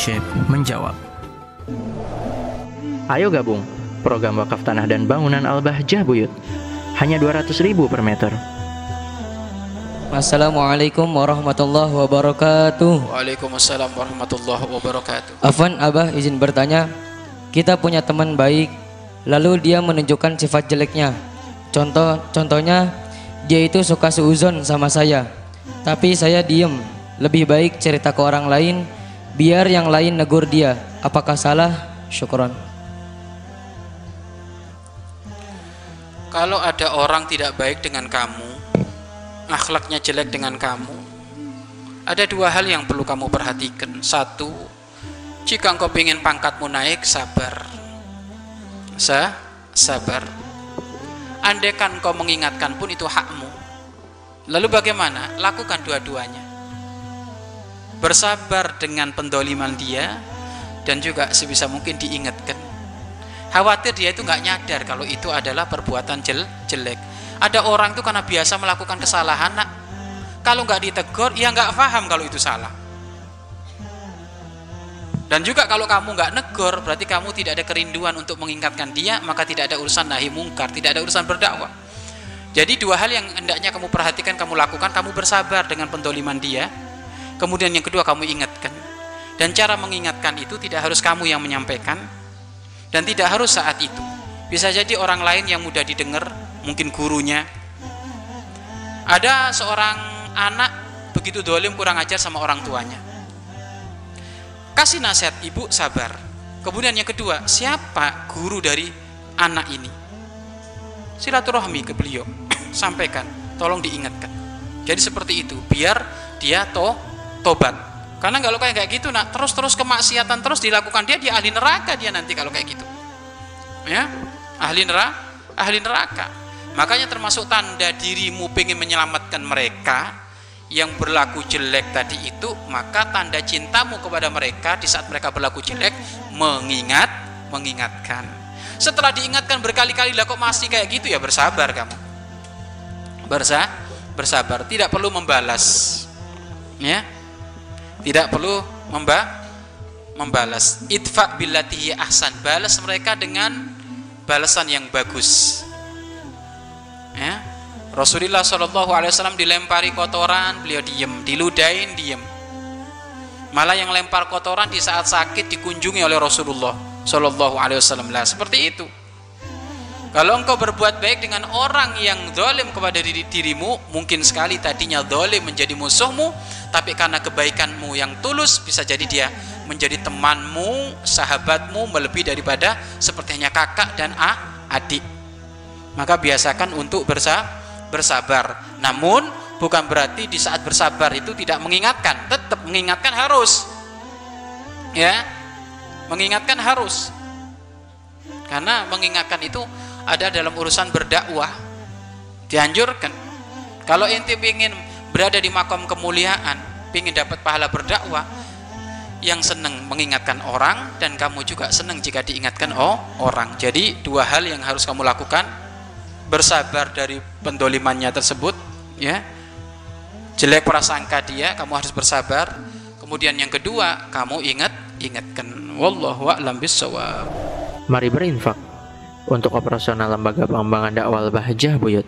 Syekh menjawab. Ayo gabung program wakaf tanah dan bangunan Al-Bahjah Buyut. Hanya 200 ribu per meter. Assalamualaikum warahmatullahi wabarakatuh. Waalaikumsalam warahmatullahi wabarakatuh. Afwan Abah izin bertanya. Kita punya teman baik, lalu dia menunjukkan sifat jeleknya. Contoh contohnya dia itu suka seuzon sama saya. Tapi saya diem. Lebih baik cerita ke orang lain biar yang lain negur dia. Apakah salah? Syukron. Kalau ada orang tidak baik dengan kamu, akhlaknya jelek dengan kamu, ada dua hal yang perlu kamu perhatikan. Satu, jika engkau ingin pangkatmu naik, sabar. Sa, sabar. Andaikan kau mengingatkan pun itu hakmu. Lalu bagaimana? Lakukan dua-duanya. Bersabar dengan pendoliman dia dan juga sebisa mungkin diingatkan. Khawatir dia itu nggak nyadar kalau itu adalah perbuatan jel jelek. Ada orang itu karena biasa melakukan kesalahan, nak. Kalau nggak ditegur, ya nggak paham kalau itu salah. Dan juga kalau kamu nggak negor, berarti kamu tidak ada kerinduan untuk mengingatkan dia, maka tidak ada urusan nahi mungkar, tidak ada urusan berdakwah. Jadi dua hal yang hendaknya kamu perhatikan, kamu lakukan, kamu bersabar dengan pendoliman dia. Kemudian yang kedua kamu ingatkan. Dan cara mengingatkan itu tidak harus kamu yang menyampaikan, dan tidak harus saat itu. Bisa jadi orang lain yang mudah didengar, mungkin gurunya. Ada seorang anak begitu dolim kurang ajar sama orang tuanya. Kasih nasihat ibu sabar. Kemudian yang kedua siapa guru dari anak ini? Silaturahmi ke beliau. Sampaikan tolong diingatkan. Jadi seperti itu. Biar dia to tobat. Karena kalau kayak kayak gitu nak. Terus terus kemaksiatan terus dilakukan. Dia dia ahli neraka dia nanti kalau kayak gitu. Ya? Ahli neraka ahli neraka. Makanya termasuk tanda dirimu pengen menyelamatkan mereka yang berlaku jelek tadi itu maka tanda cintamu kepada mereka di saat mereka berlaku jelek mengingat mengingatkan. Setelah diingatkan berkali-kali lah kok masih kayak gitu ya? Bersabar kamu. Bersa bersabar. Tidak perlu membalas. Ya tidak perlu memba membalas. Itfa billatihi ahsan. Balas mereka dengan balasan yang bagus. Ya. Rasulullah Shallallahu Alaihi Wasallam dilempari kotoran, beliau diem, diludain diem. Malah yang lempar kotoran di saat sakit dikunjungi oleh Rasulullah Shallallahu Alaihi Wasallam. Lah seperti itu. Kalau engkau berbuat baik dengan orang yang dolim kepada diri dirimu, mungkin sekali tadinya dolim menjadi musuhmu, tapi karena kebaikanmu yang tulus bisa jadi dia menjadi temanmu, sahabatmu melebihi daripada seperti hanya kakak dan a, adik. Maka biasakan untuk bersahabat bersabar. Namun bukan berarti di saat bersabar itu tidak mengingatkan, tetap mengingatkan harus. Ya. Mengingatkan harus. Karena mengingatkan itu ada dalam urusan berdakwah. Dianjurkan. Kalau inti ingin berada di makam kemuliaan, ingin dapat pahala berdakwah, yang senang mengingatkan orang dan kamu juga senang jika diingatkan oh orang. Jadi dua hal yang harus kamu lakukan bersabar dari pendolimannya tersebut ya jelek prasangka dia kamu harus bersabar kemudian yang kedua kamu ingat ingatkan wallahu a'lam bissawab Mari berinfak untuk operasional lembaga pengembangan dakwah Bahjah Buyut.